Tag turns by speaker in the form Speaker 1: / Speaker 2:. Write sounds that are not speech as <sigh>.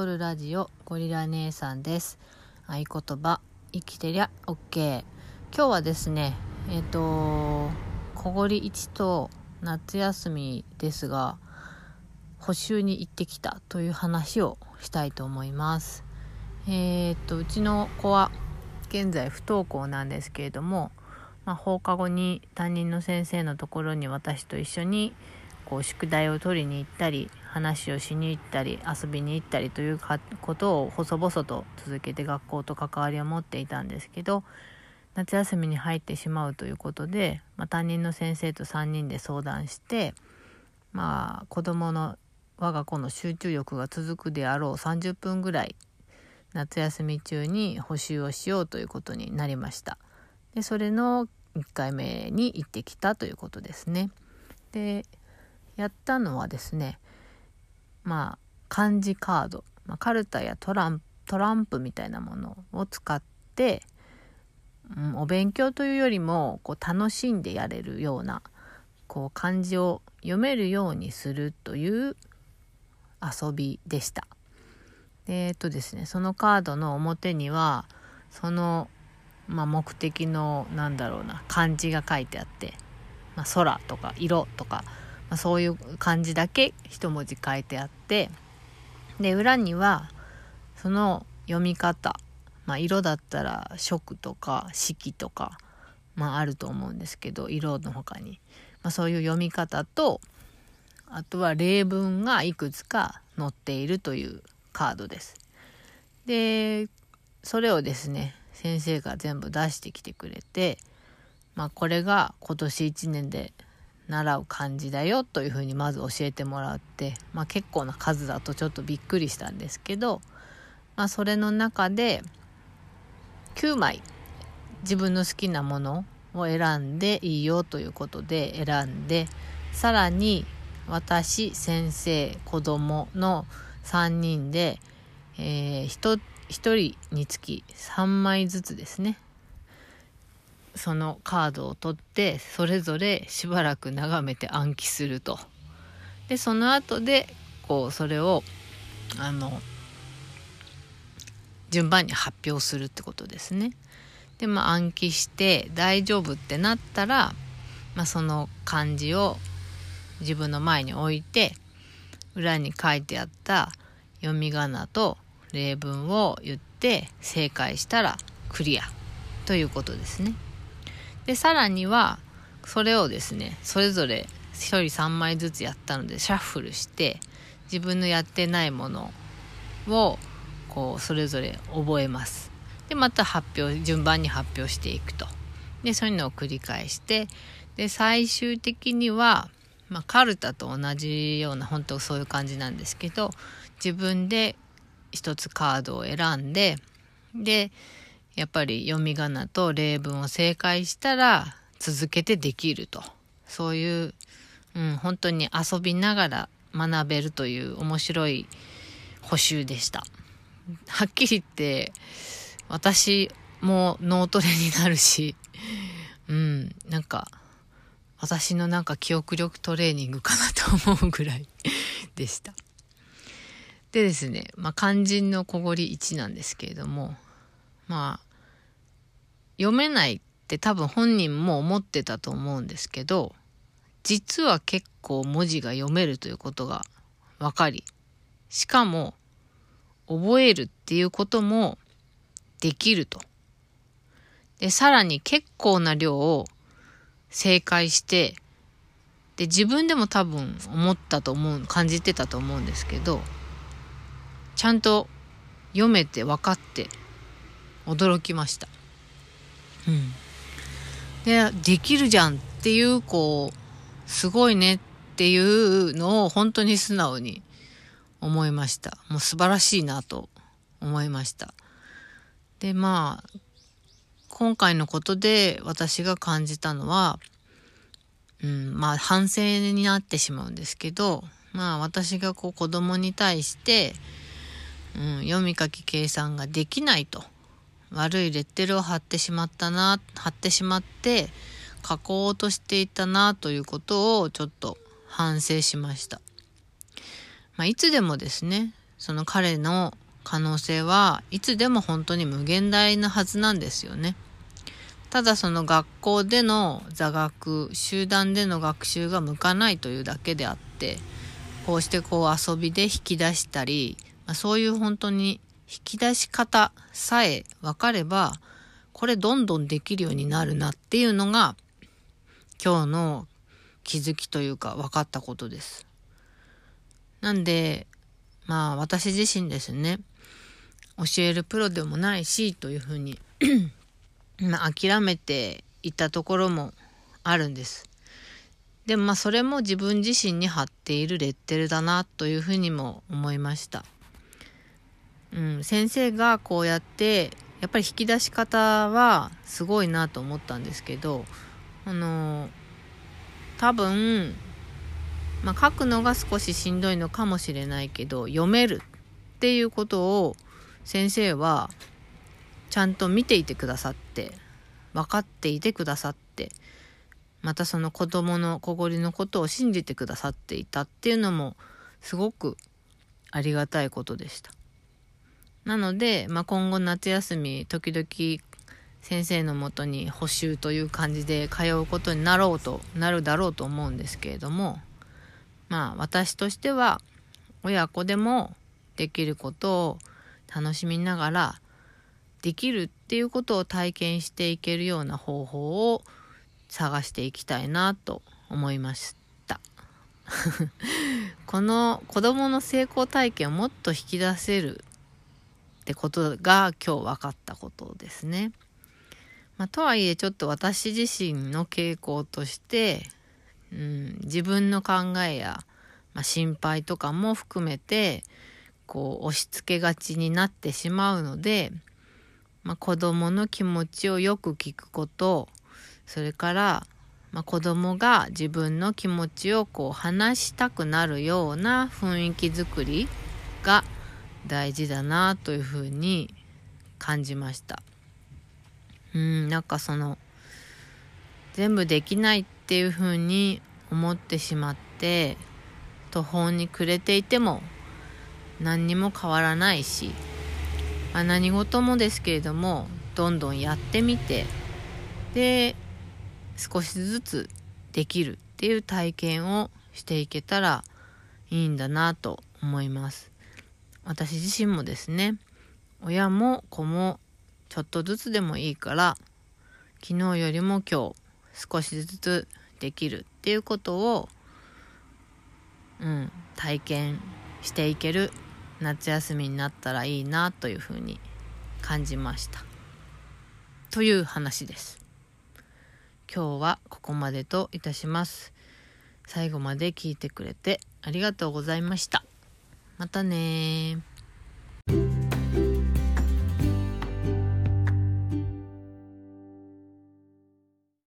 Speaker 1: とるラジオゴリラ姉さんです。合言葉生きてりゃ OK 今日はですねえっ、ー、と小堀1と夏休みですが補習に行ってきたという話をしたいと思います。えっ、ー、とうちの子は現在不登校なんですけれども、まあ、放課後に担任の先生のところに私と一緒にこう宿題を取りに行ったり話をしに行ったり遊びに行ったりということを細々と続けて学校と関わりを持っていたんですけど夏休みに入ってしまうということで、まあ、担任の先生と3人で相談してまあ子どもの我が子の集中力が続くであろう30分ぐらい夏休み中に補習をしようということになりました。でそれの1回目に行ってきたということですね。でやったのはですねまあ漢字カード、まあ、カルタやトラントランプみたいなものを使って、うん、お勉強というよりもこう楽しんでやれるようなこう漢字を読めるようにするという遊びでした。えっとですねそのカードの表にはその、まあ、目的のなんだろうな漢字が書いてあって、まあ、空とか色とかまあ、そういう漢字だけ一文字書いてあってで裏にはその読み方、まあ、色だったら色とか色とか、まあ、あると思うんですけど色の他に、まあ、そういう読み方とあとは例文がいくつか載っているというカードです。でそれをですね先生が全部出してきてくれて、まあ、これが今年1年で習う漢字だよというふうにまず教えてもらって、まあ、結構な数だとちょっとびっくりしたんですけど、まあ、それの中で9枚自分の好きなものを選んでいいよということで選んでさらに私先生子供の3人で、えー、1, 1人につき3枚ずつですねそのカードを取ってそれぞれしばらく眺めて暗記するとでその後でこうそれをあの順番に発表するってことですね。でまあ暗記して大丈夫ってなったら、まあ、その漢字を自分の前に置いて裏に書いてあった読み仮名と例文を言って正解したらクリアということですね。でさらにはそれをですねそれぞれ1人3枚ずつやったのでシャッフルして自分のやってないものをこうそれぞれ覚えます。でまた発表順番に発表していくと。でそういうのを繰り返してで最終的には、まあ、カルタと同じような本当そういう感じなんですけど自分で一つカードを選んででやっぱり読み仮名と例文を正解したら続けてできると。そういう、うん、本当に遊びながら学べるという面白い補習でした。はっきり言って、私も脳トレになるし、<laughs> うん、なんか、私のなんか記憶力トレーニングかなと思うぐらい <laughs> でした。でですね、まあ、肝心の小堀1なんですけれども、まあ、読めないって多分本人も思ってたと思うんですけど、実は結構文字が読めるということが分かり、しかも覚えるっていうこともできると。で、さらに結構な量を正解して、で、自分でも多分思ったと思う、感じてたと思うんですけど、ちゃんと読めて分かって驚きました。うん。で、できるじゃんっていう、こう、すごいねっていうのを本当に素直に思いました。もう素晴らしいなと思いました。で、まあ、今回のことで私が感じたのは、うん、まあ反省になってしまうんですけど、まあ私がこう子供に対して、うん、読み書き計算ができないと。悪いレッテルを貼ってしまったな、貼ってしまって書こうとしていたなということをちょっと反省しました。まあ、いつでもですね、その彼の可能性はいつでも本当に無限大なはずなんですよね。ただその学校での座学集団での学習が向かないというだけであってこうしてこう遊びで引き出したり、まあ、そういう本当に引き出し方さえ分かればこれどんどんできるようになるなっていうのが今日の気づきというか分かったことです。なんでまあ私自身ですね教えるプロでもないしというふうに <clears throat> まあ、諦めていたところもあるんです。でもまあそれも自分自身に貼っているレッテルだなというふうにも思いました。うん、先生がこうやってやっぱり引き出し方はすごいなと思ったんですけどあの多分、まあ、書くのが少ししんどいのかもしれないけど読めるっていうことを先生はちゃんと見ていてくださって分かっていてくださってまたその子供の小ごりのことを信じてくださっていたっていうのもすごくありがたいことでした。なので、まあ、今後夏休み時々先生のもとに補習という感じで通うことになろうとなるだろうと思うんですけれどもまあ私としては親子でもできることを楽しみながらできるっていうことを体験していけるような方法を探していきたいなと思いました。<laughs> この子供の成功体験をもっと引き出せるってことが今日分かったことですね。まあ、とはいえちょっと私自身の傾向として、うん、自分の考えや、まあ、心配とかも含めてこう押し付けがちになってしまうのでまあ、子供の気持ちをよく聞くことそれから、まあ、子供が自分の気持ちをこう話したくなるような雰囲気づくりが大事だなというふうに感じました。うんなんかその全部できないっていうふうに思ってしまって途方に暮れていても何にも変わらないしまあ、何事もですけれどもどんどんやってみてで少しずつできるっていう体験をしていけたらいいんだなと思います。私自身もですね親も子もちょっとずつでもいいから昨日よりも今日少しずつできるっていうことをうん体験していける夏休みになったらいいなというふうに感じました。という話です。今日はここまでといたします。最後まで聞いてくれてありがとうございました。またね